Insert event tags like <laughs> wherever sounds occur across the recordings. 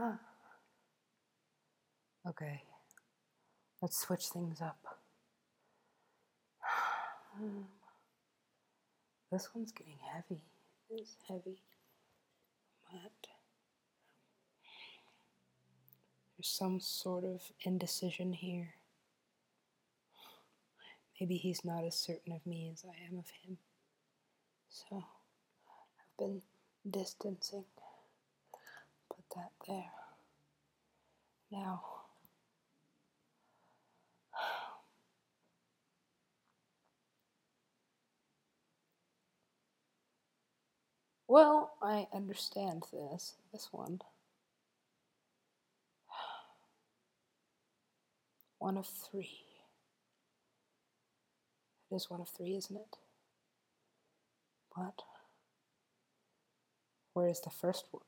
<sighs> Okay. Let's switch things up. <sighs> This one's getting heavy. It is heavy. But there's some sort of indecision here. <sighs> Maybe he's not as certain of me as I am of him. So I've been distancing. That there. Now, well, I understand this, this one. One of three. It is one of three, isn't it? What? Where is the first one?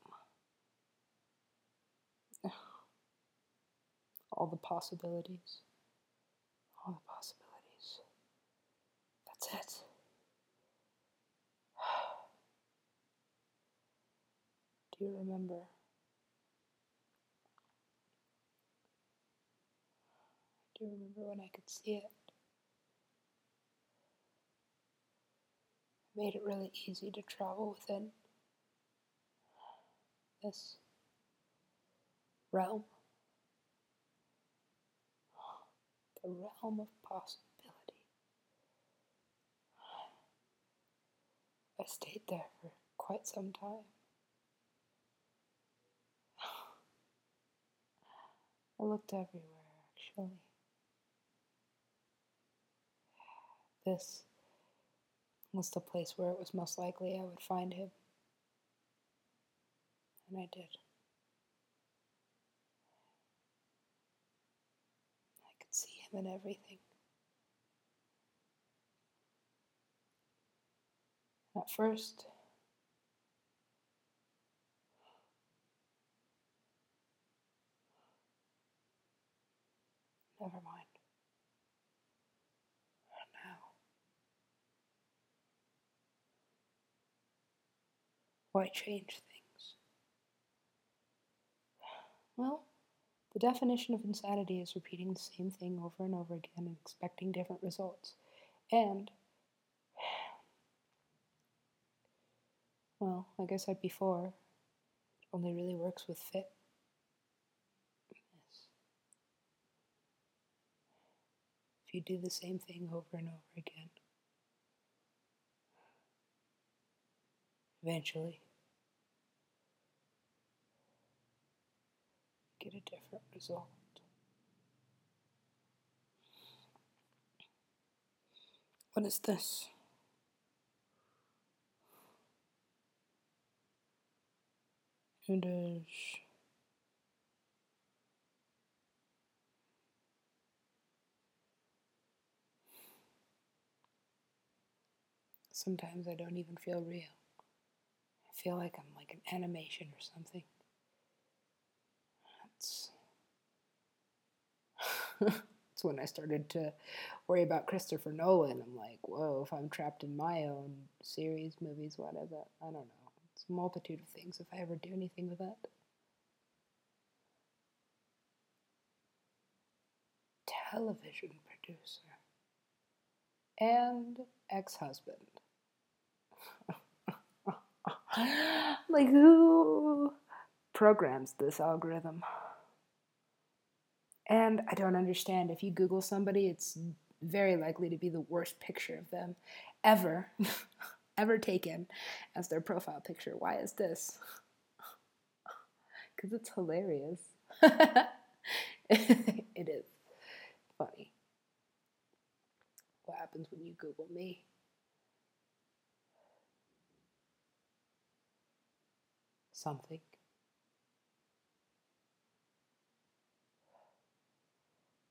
All the possibilities. All the possibilities. That's it. <sighs> Do you remember? Do you remember when I could see it? made it really easy to travel within this realm. The realm of possibility. I stayed there for quite some time. <sighs> I looked everywhere, actually. This was the place where it was most likely I would find him. And I did. I in everything. At first, never mind. Now. Why change things? Well, the definition of insanity is repeating the same thing over and over again and expecting different results. And, <sighs> well, like I said before, it only really works with fit. If you do the same thing over and over again, eventually get a different result. What is this? It is. Sometimes I don't even feel real I feel like I'm like an animation or something. That's <laughs> that's when I started to worry about Christopher Nolan. I'm like, whoa, if I'm trapped in my own series, movies, whatever, I don't know. It's a multitude of things if I ever do anything with that. Television producer and ex husband. <laughs> like, who programs this algorithm? And I don't understand. If you Google somebody, it's very likely to be the worst picture of them ever, <laughs> ever taken as their profile picture. Why is this? <laughs> Because it's hilarious. <laughs> it is funny. What happens when you Google me? something.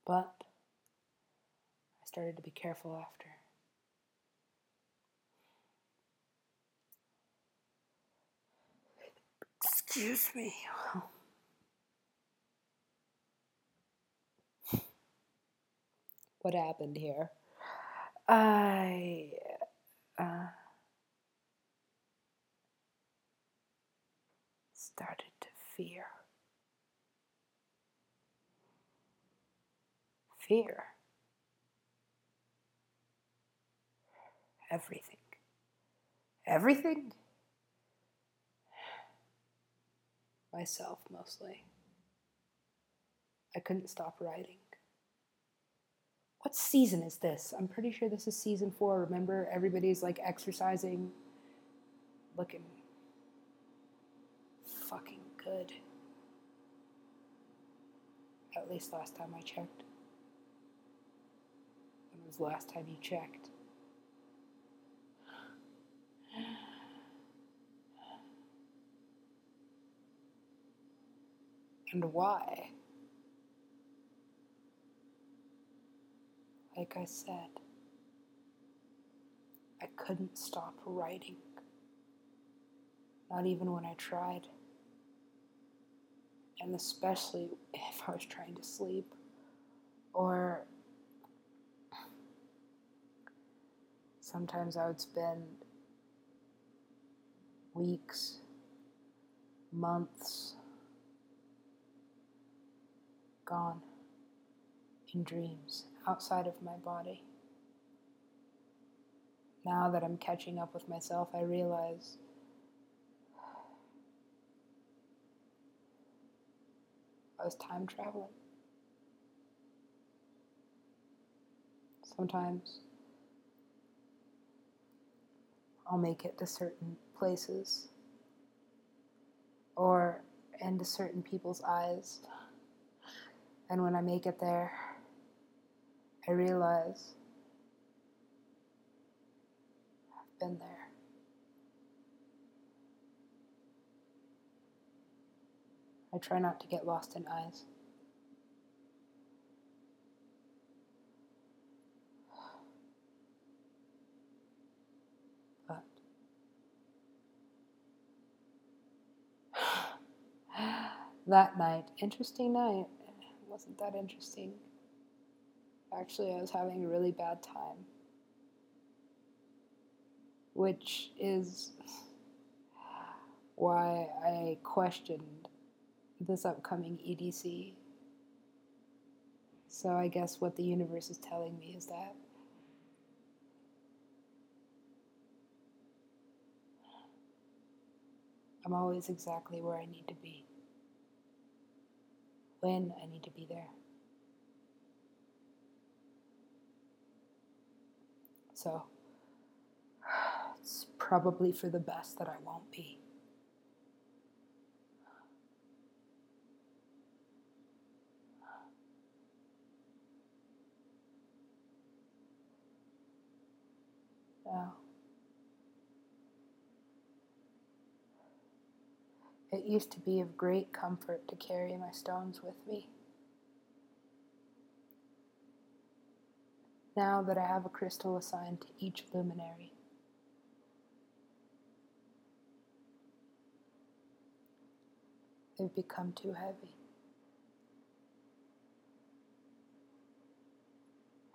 But I started to be careful after. Excuse me. What happened here? I. Uh, started to fear fear. Everything. Everything? Myself, mostly. I couldn't stop writing. What season is this? I'm pretty sure this is season four. Remember, everybody's like exercising, looking fucking good. At least last time I checked. Was last time you checked? And why? Like I said, I couldn't stop writing. Not even when I tried. And especially if I was trying to sleep or sometimes I would spend weeks, months gone in dreams outside of my body. Now that I'm catching up with myself, I realize I was time traveling. Sometimes I'll make it to certain places or into certain people's eyes. And when I make it there, I realize I've been there. I try not to get lost in eyes. But that night, interesting night, it wasn't that interesting. Actually, I was having a really bad time. Which is why I questioned this upcoming EDC. So I guess what the universe is telling me is that I'm always exactly where I need to be, when I need to be there. So <sighs> it's probably for the best that I won't be. <sighs> Now, it used to be of great comfort to carry my stones with me. now that I have a crystal assigned to each luminary. They've become too heavy.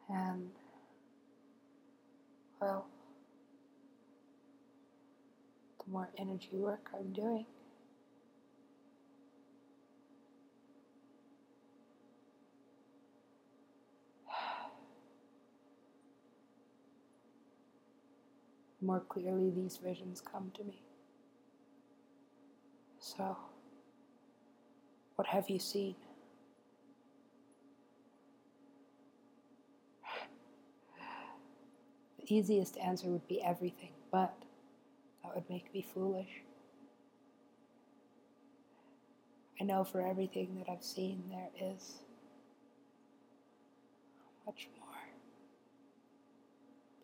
And, well, the more energy work I'm doing, more clearly these visions come to me. So, what have you seen? The easiest answer would be everything, but that would make me foolish. I know for everything that I've seen, there is much more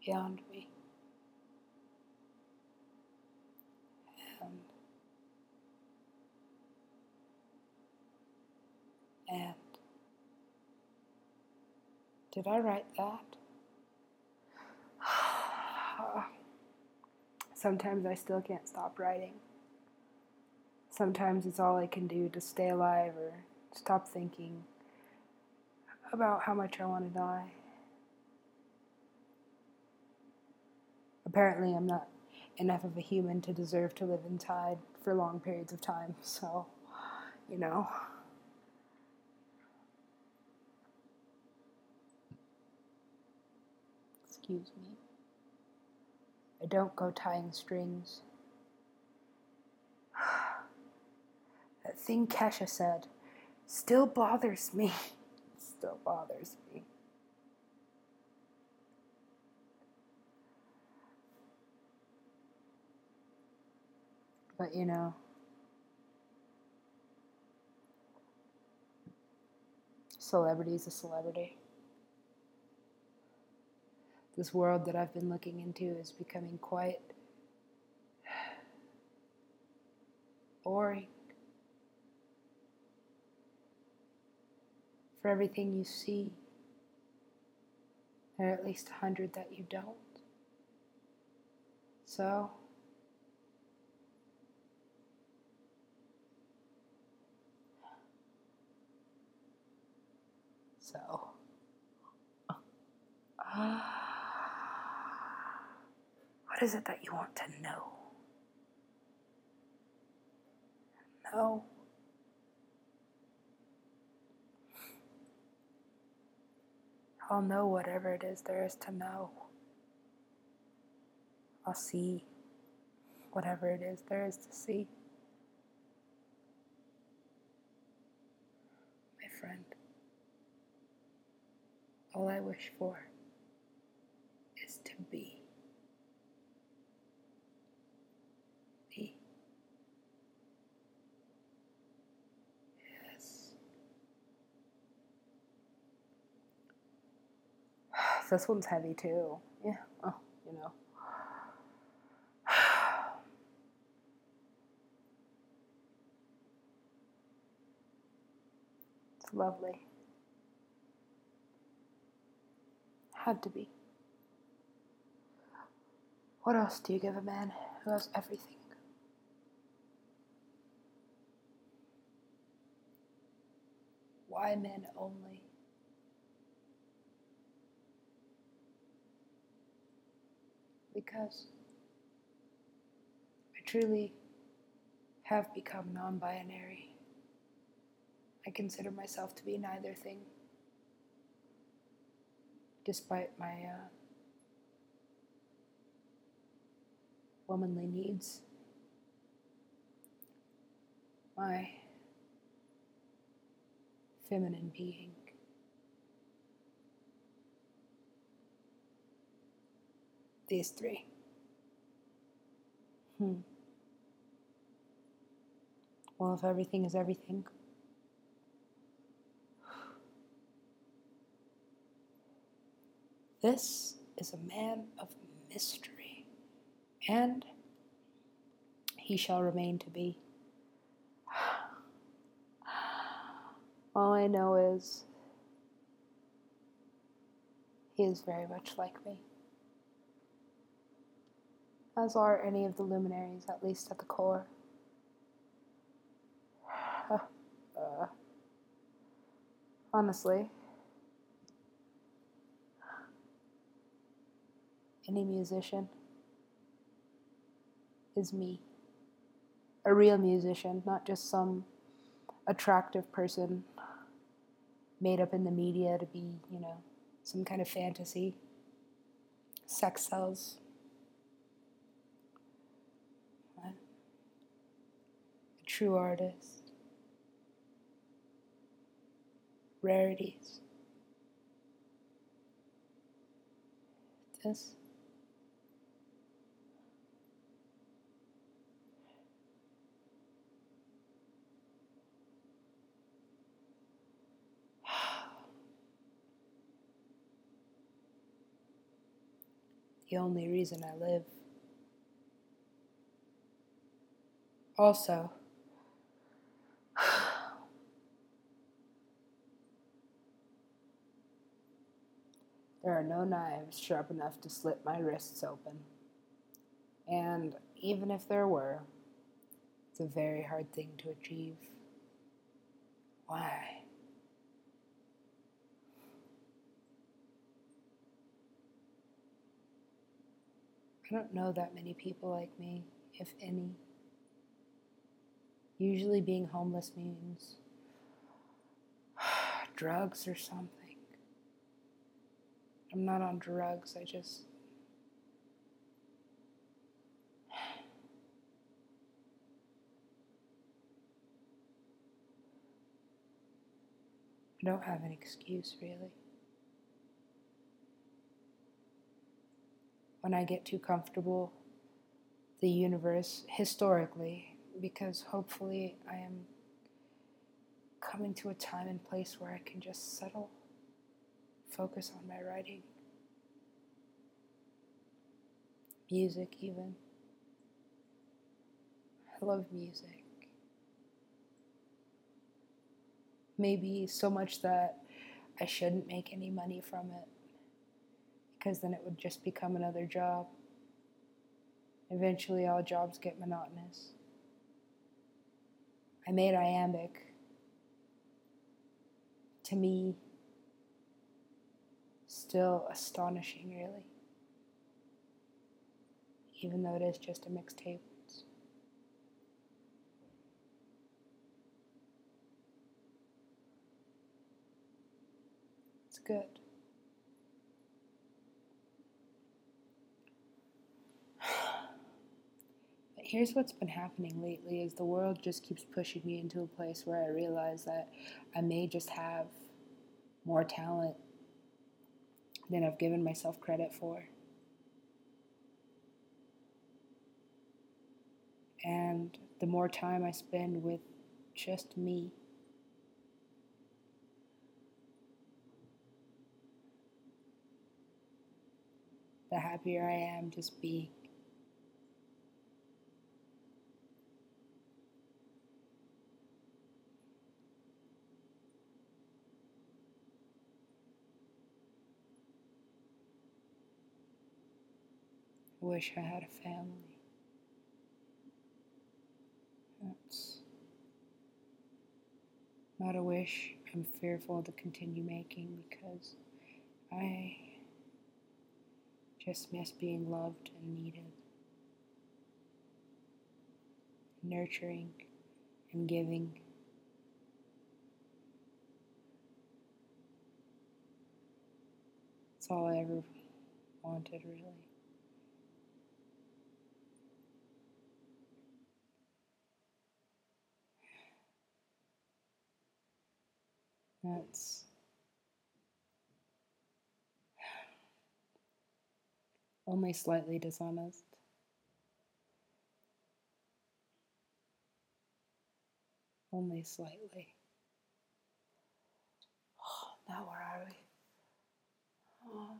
beyond me. And did I write that? <sighs> Sometimes I still can't stop writing. Sometimes it's all I can do to stay alive or stop thinking about how much I want to die. Apparently, I'm not enough of a human to deserve to live in tide for long periods of time, <laughs> so, you know. Excuse me. I don't go tying strings. <sighs> that thing Kesha said still bothers me. <laughs> still bothers me. But you know, celebrity is a celebrity. This world that I've been looking into is becoming quite <sighs> boring. For everything you see, there are at least a hundred that you don't. So, so. What is it that you want to know? No. I'll know whatever it is there is to know. I'll see whatever it is there is to see. My friend, all I wish for is to be. Be. Yes. This one's heavy too. Yeah. Oh, you know. <sighs> It's lovely. Had to be. What else do you give a man who has everything? Why men only? Because I truly have become non binary. I consider myself to be neither thing, despite my uh, womanly needs, my feminine being. These three. Hmm. Well, if everything is everything, this is a man of mystery, and he shall remain to be. <sighs> All I know is he is very much like me as are any of the luminaries, at least at the core. uh, <sighs> honestly, any musician is me. A real musician, not just some attractive person made up in the media to be, you know, some kind of fantasy. Sex sells. True artist. Rarities. This. <sighs> the only reason I live. Also, There are no knives sharp enough to slit my wrists open. And even if there were, it's a very hard thing to achieve. Why? I don't know that many people like me, if any. Usually, being homeless means <sighs> drugs or something I'm not on drugs, I just. <sighs> I don't have an excuse really. When I get too comfortable, the universe, historically, because hopefully I am coming to a time and place where I can just settle, focus on my writing, music, even. I love music. Maybe so much that I shouldn't make any money from it because then it would just become another job. Eventually, all jobs get monotonous. I made iambic. To me, still astonishing, really. Even though it is just a mixtape. It's good. <sighs> But here's what's been happening lately is the world just keeps pushing me into a place where I realize that I may just have more talent than I've given myself credit for. And the more time I spend with just me, the happier I am just being. Wish I had a family. That's not a wish I'm fearful to continue making because I just miss being loved and needed, nurturing and giving. That's all I ever wanted, really. That's only slightly dishonest. Only slightly. Oh, now where are we? Oh,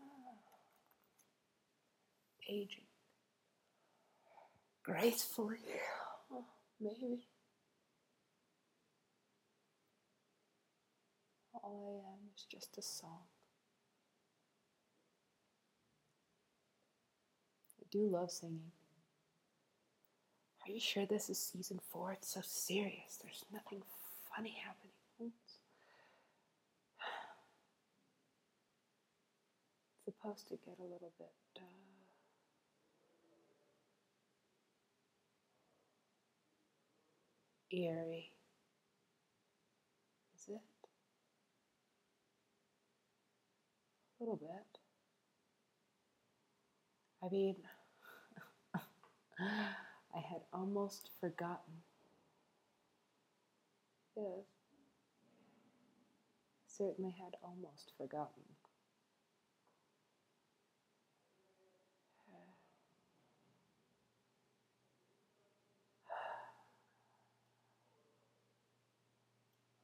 ah. aging gracefully. Oh, maybe. All I am is just a song. I do love singing. Are you sure this is season four? It's so serious. There's nothing funny happening. It's <sighs> supposed to get a little bit. Uh, eerie. Little bit. I mean, <laughs> I had almost forgotten. Yes. Certainly had almost forgotten. <sighs>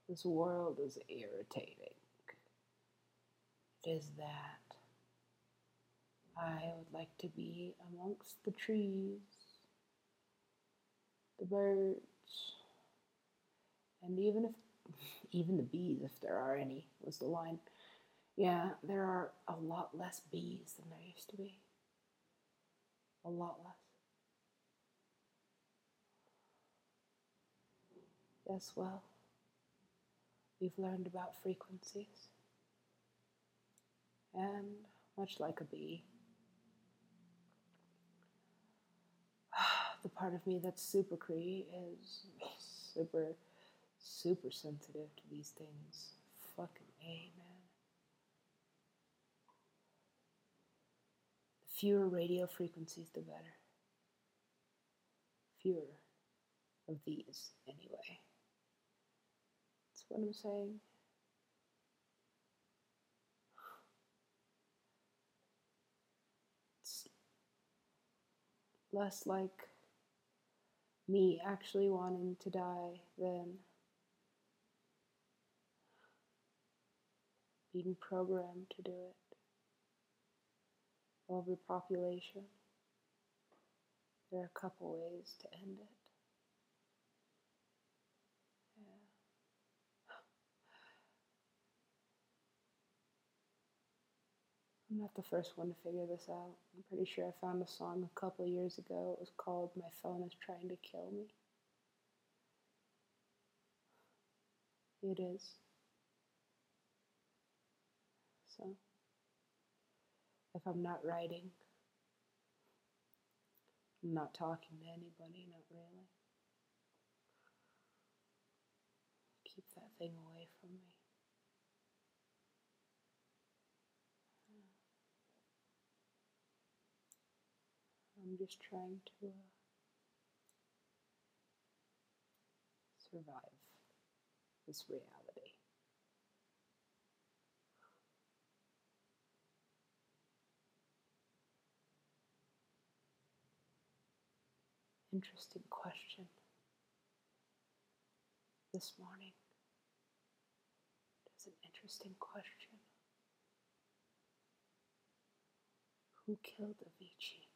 This world is irritating is that I would like to be amongst the trees, the birds, and even if <laughs> even the bees, if there are any, was the line. Yeah, there are a lot less bees than there used to be. A lot less. Yes, well, we've learned about frequencies. And much like a bee, <sighs> the part of me that's super Cree is super, super sensitive to these things fucking A, man. The fewer radio frequencies, the better. Fewer of these, anyway. That's what I'm saying. It's less like me actually wanting to die than being programmed to do it. Overpopulation. There are a couple ways to end it. I'm not the first one to figure this out. I'm pretty sure I found a song a couple years ago. It was called My Phone is Trying to Kill Me. It is. So, if I'm not writing, I'm not talking to anybody, not really. Keep that thing away from me. I'm just trying to uh, survive this reality. Interesting question this morning. It's an interesting question. Who killed Avicii?